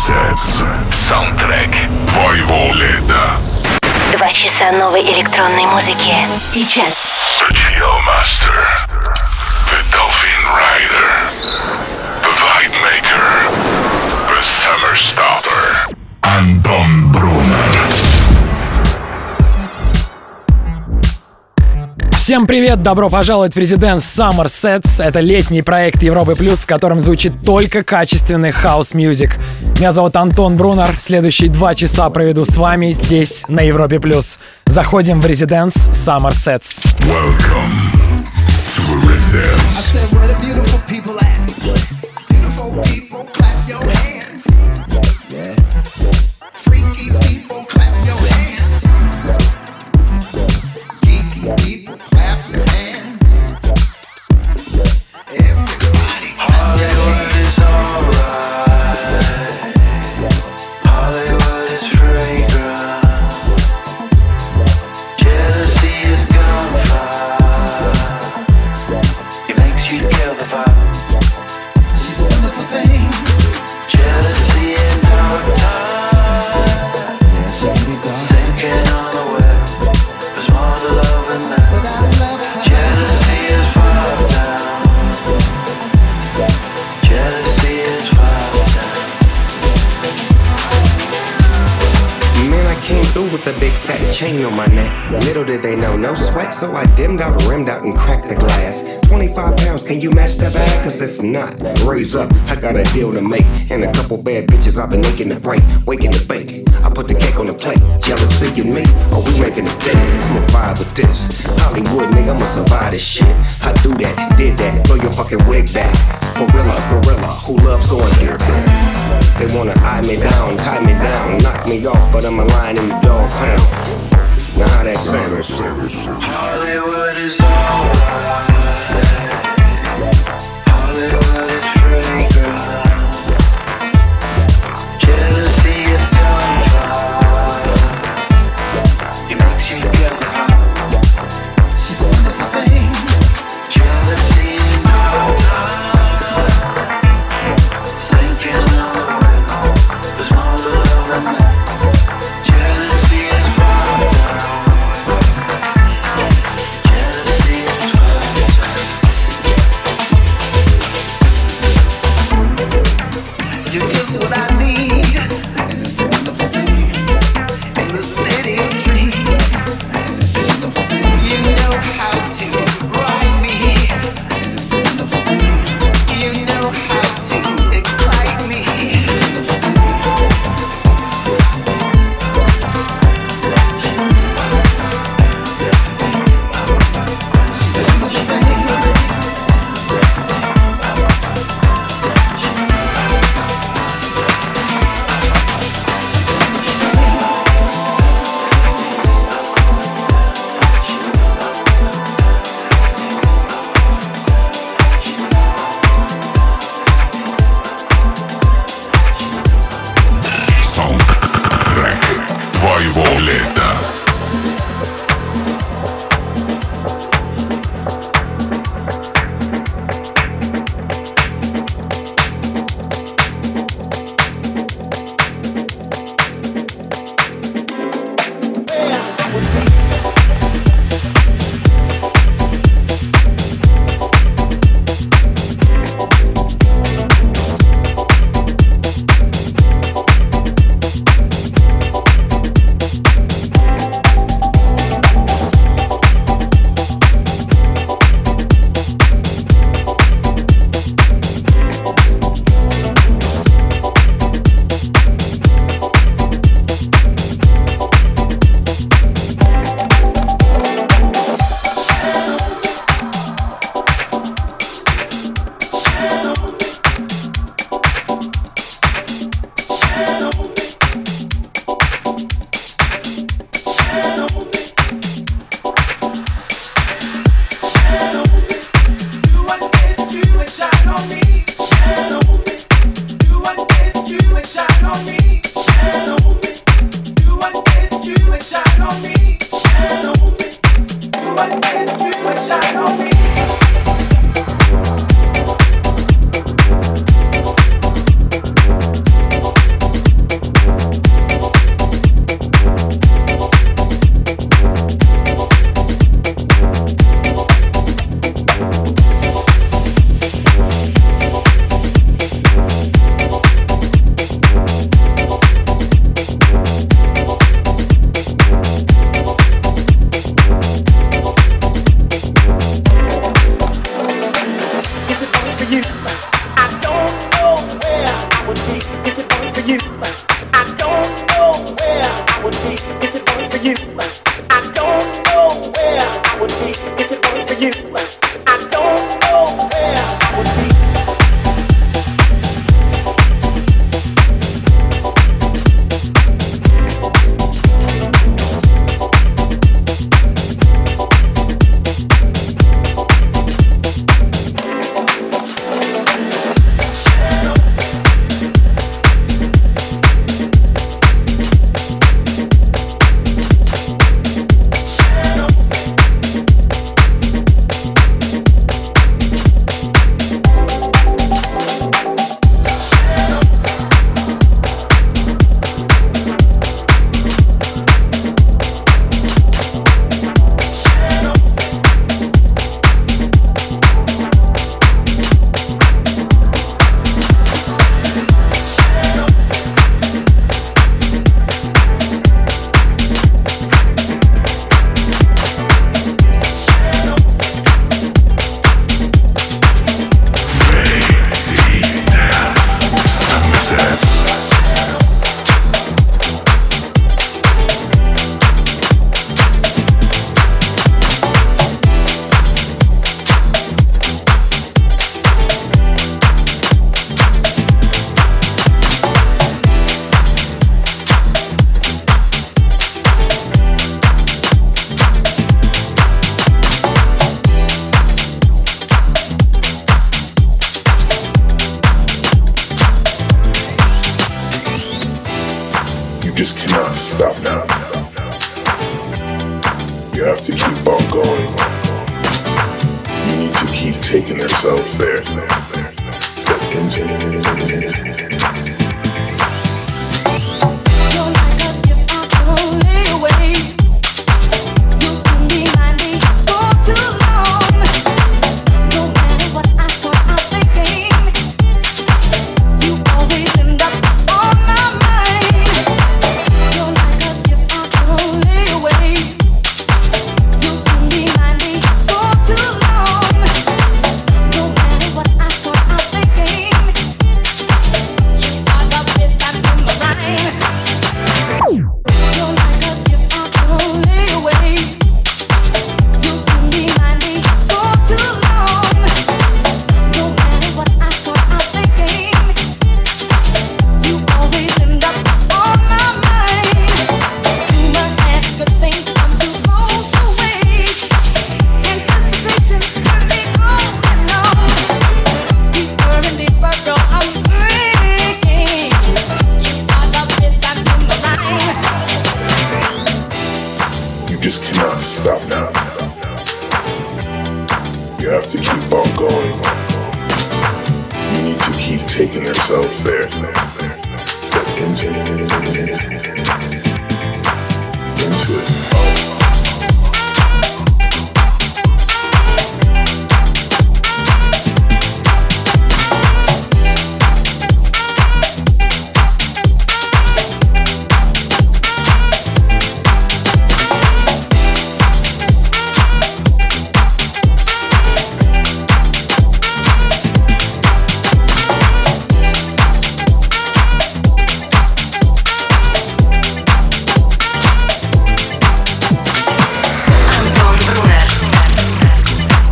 Sets. Саундтрек твоего лета. Два часа новой электронной музыки. Сейчас. The Chill Master. The Dolphin Rider. The Vibe Maker. The Summer Starter. Антон Брунер. Всем привет, добро пожаловать в Residence Summer Sets. Это летний проект Европы Плюс, в котором звучит только качественный house music. Меня зовут Антон Брунер. Следующие два часа проведу с вами здесь, на Европе Плюс. Заходим в Residence Summer Sets. Welcome to the Residence. I said, where the beautiful people at? Beautiful people, clap your hands. Yeah. Freaky people, clap your hands. Geeky people, with a big fat chain on my neck. Little did they know, no sweat, so I dimmed out, rimmed out, and cracked the glass. 25 pounds, can you match that bag? Cause if not, raise up, I got a deal to make. And a couple bad bitches I've been aching to break, waking to bake. I put the cake on the plate, jealousy and me, or we making a date. I'ma vibe with this. Hollywood, nigga, I'ma survive this shit. I do that, did that, blow your fucking wig back. Gorilla, gorilla, who loves going there? They wanna eye me down, tie me down, knock me off, but I'm a lion in the dog pound. Now how that sound? Hollywood is alright. Hollywood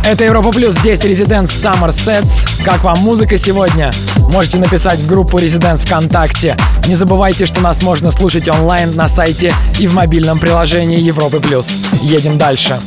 Это Европа Плюс, здесь Residence Summer Sets. Как вам музыка сегодня? Можете написать в группу Residence ВКонтакте. Не забывайте, что нас можно слушать онлайн на сайте и в мобильном приложении Европы Плюс. Едем дальше.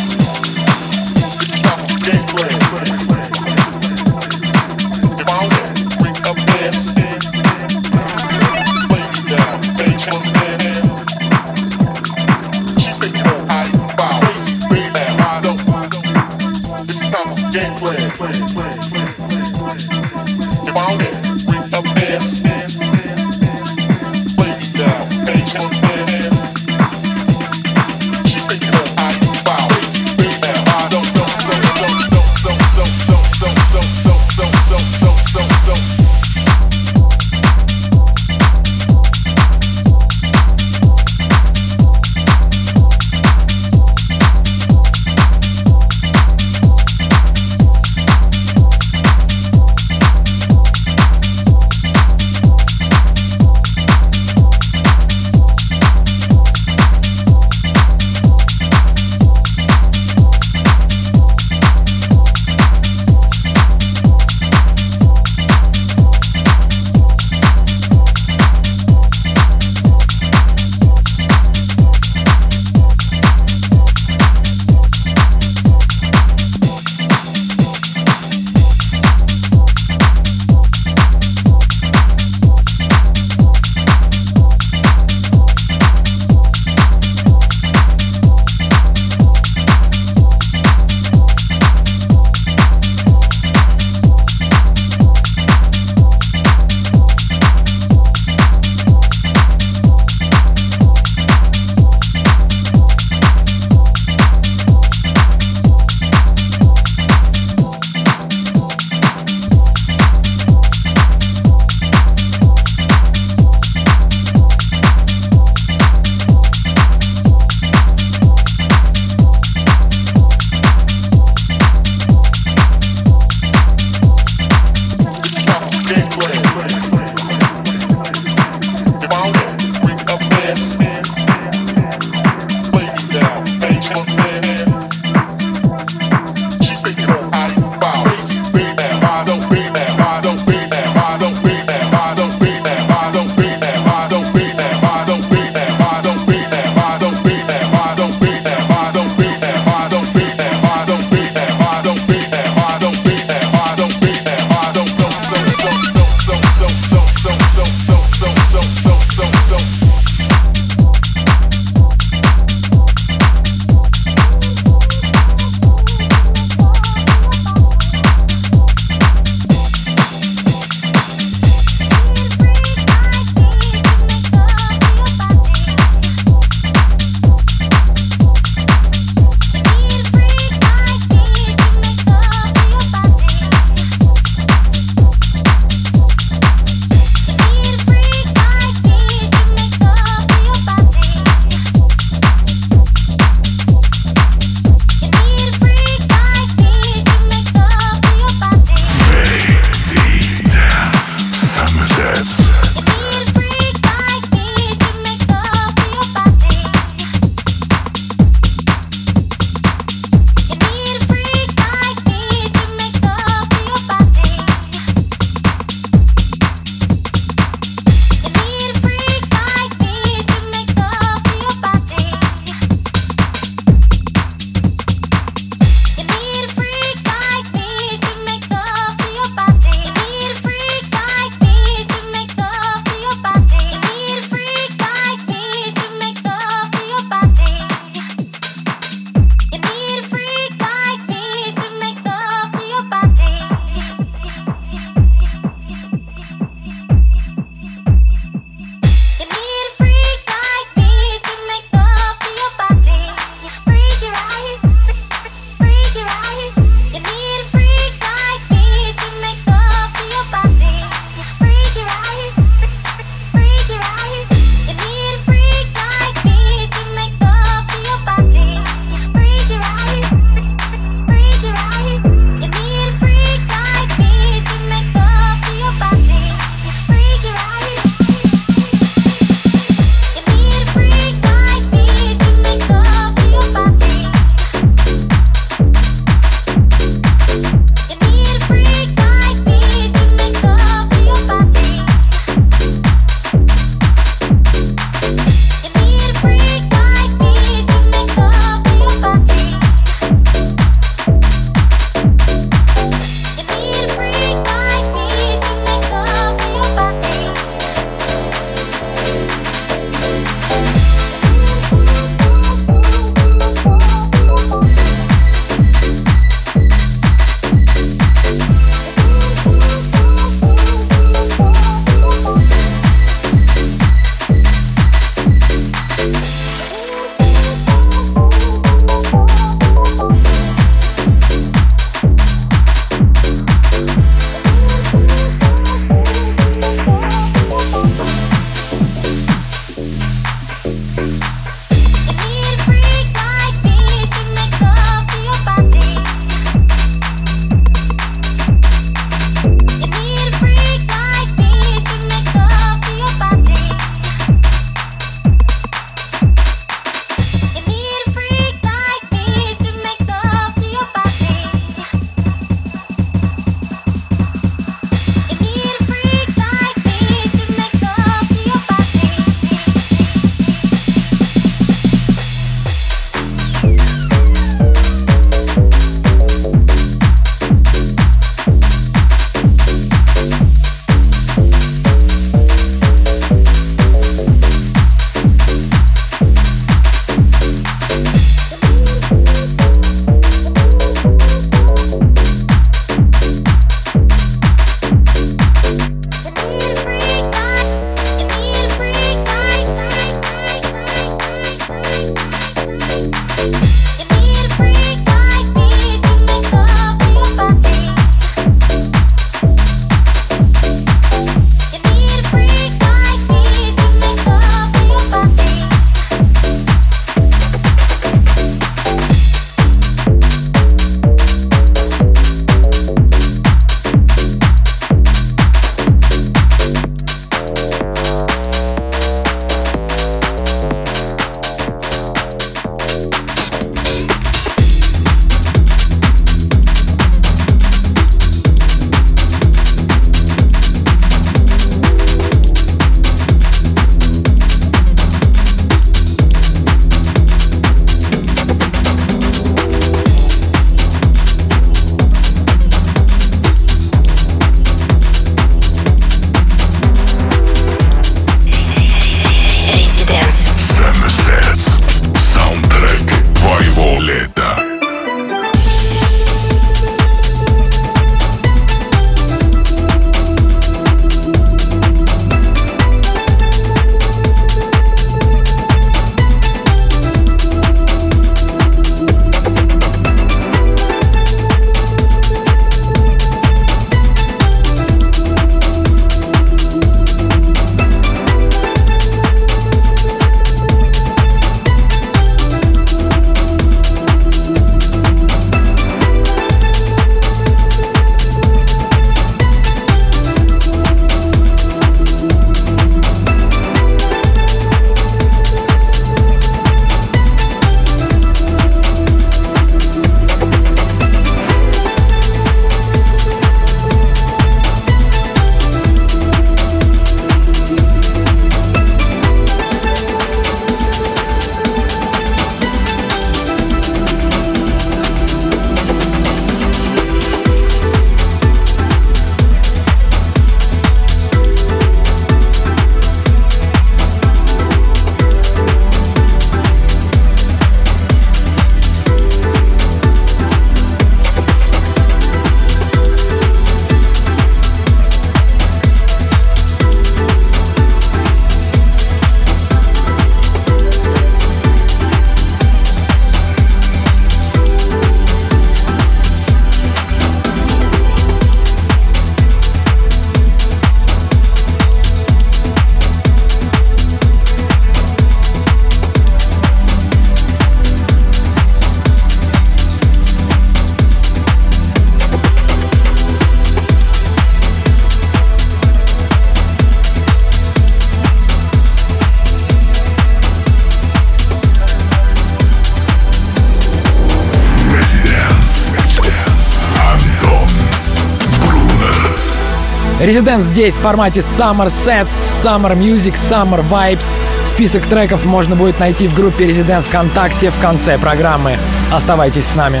Резидент здесь в формате Summer Sets, Summer Music, Summer Vibes. Список треков можно будет найти в группе Резидент ВКонтакте в конце программы. Оставайтесь с нами.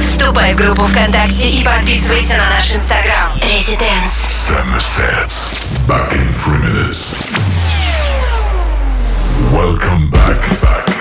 Вступай в группу ВКонтакте и подписывайся на наш инстаграм. Резиденс. Summer sets. Back in three minutes. Welcome back. back, back.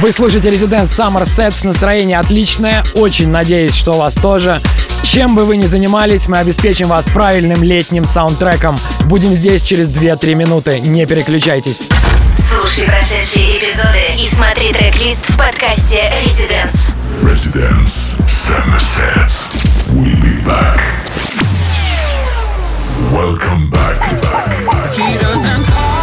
Вы слушаете Resident Summer Sets, настроение отличное, очень надеюсь, что у вас тоже. Чем бы вы ни занимались, мы обеспечим вас правильным летним саундтреком. Будем здесь через 2-3 минуты, не переключайтесь. Слушай прошедшие эпизоды и смотри трек-лист в подкасте Residence. Residence Sets We'll be back. Welcome back. He doesn't call.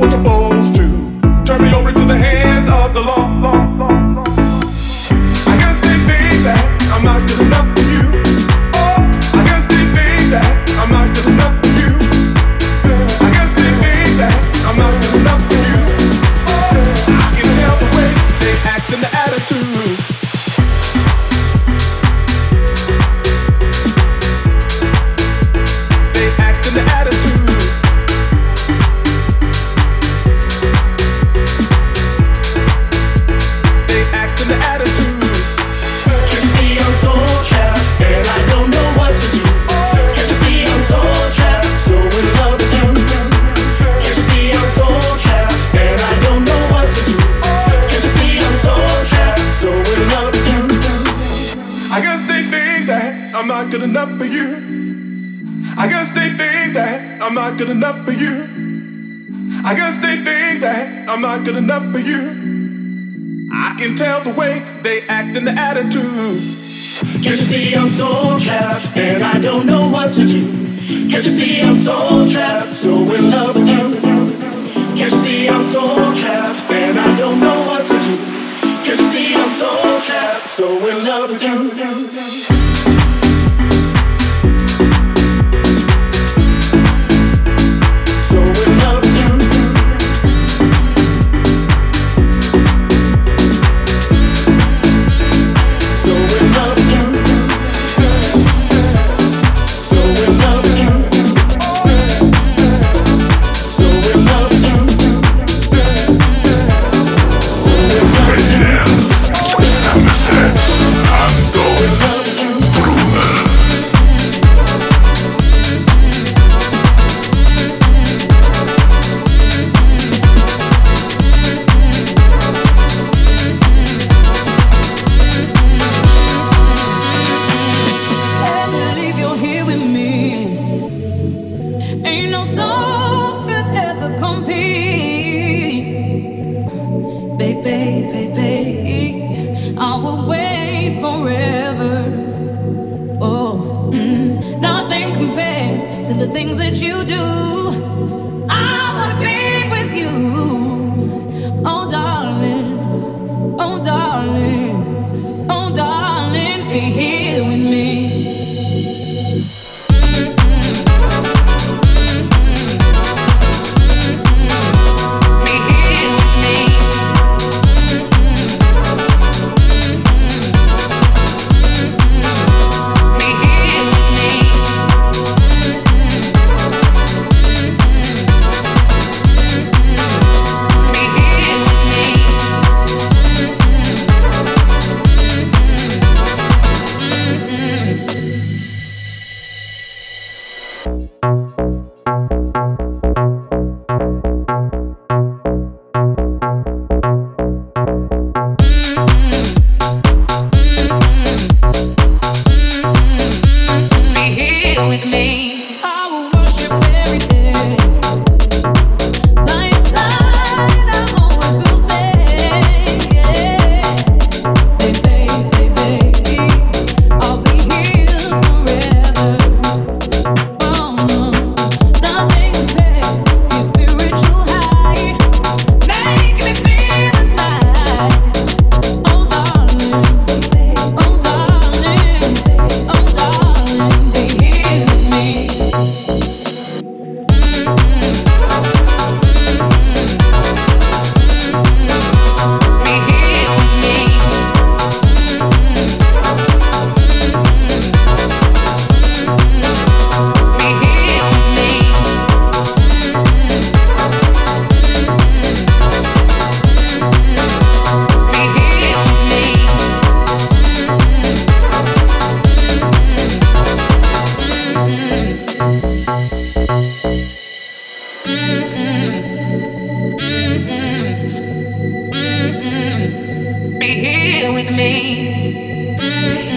What the?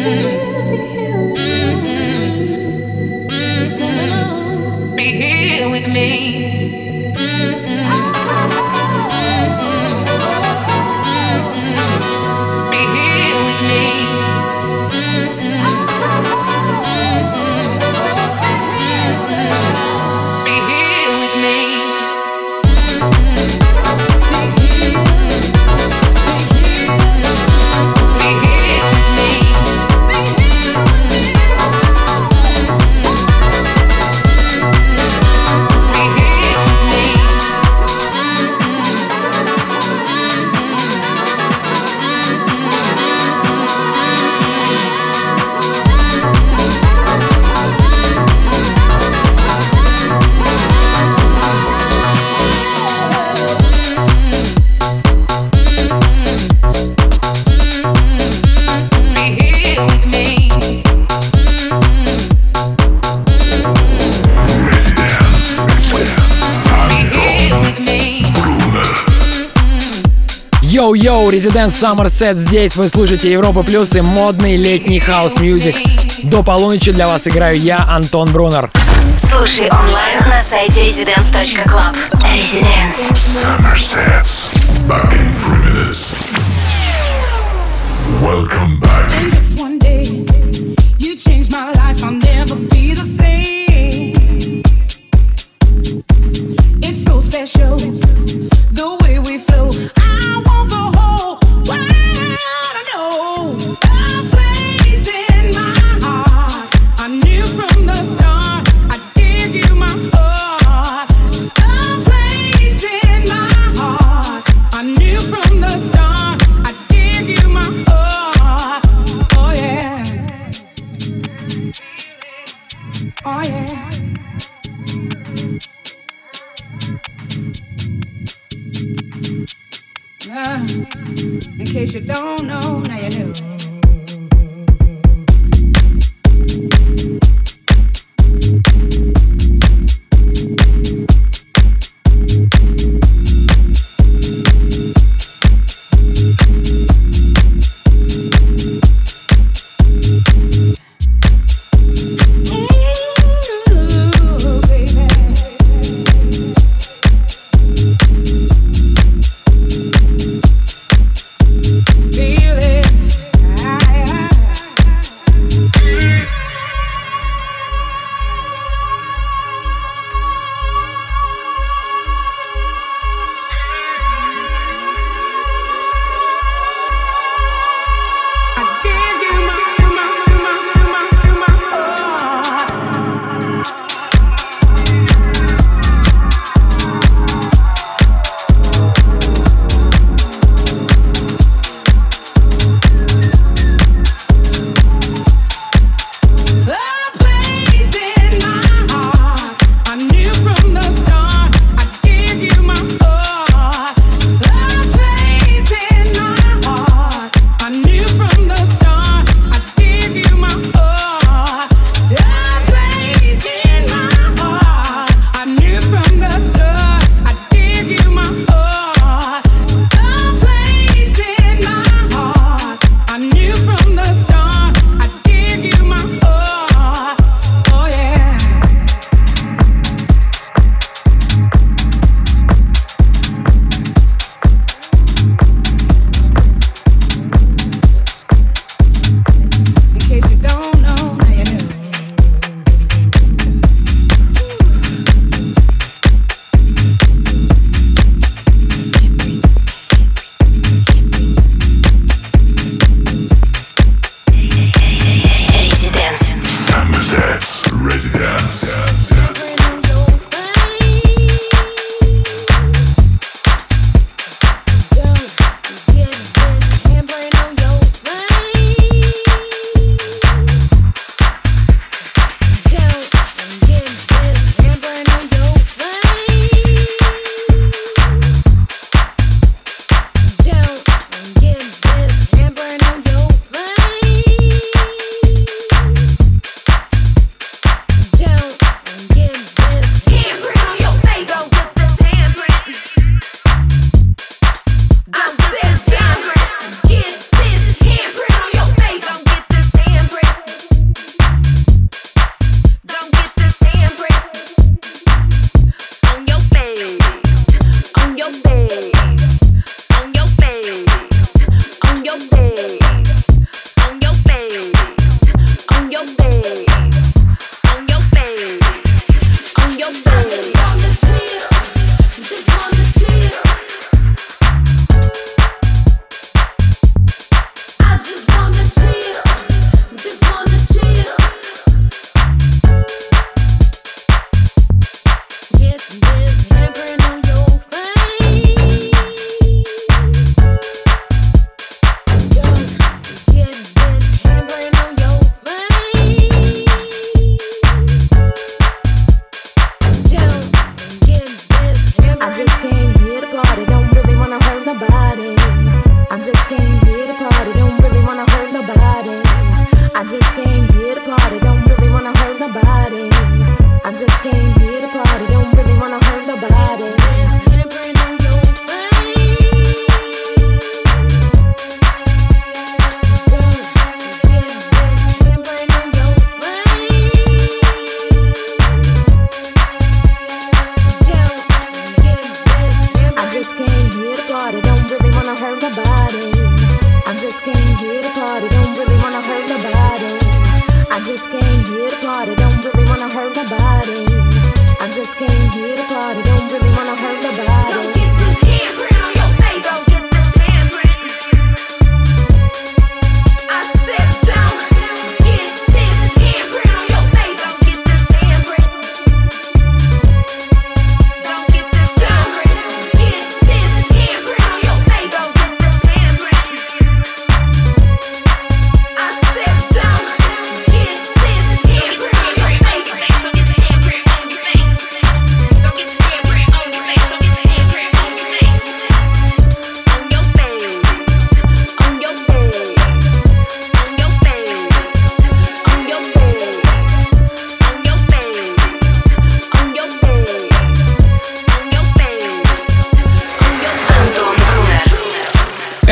mm-hmm. Residence Summer Set здесь. Вы слушаете Европа Плюс и модный летний house music. До полуночи для вас играю я, Антон Брунер. Слушай онлайн на сайте residence.club. Residence. Summer sets. Back in three minutes. Welcome back.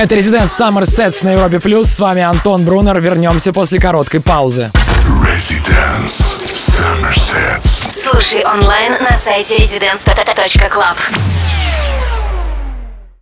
Это Residence Summer Sets на Европе Плюс. С вами Антон Брунер. Вернемся после короткой паузы. Residence Summer Sets. Слушай онлайн на сайте residence.club.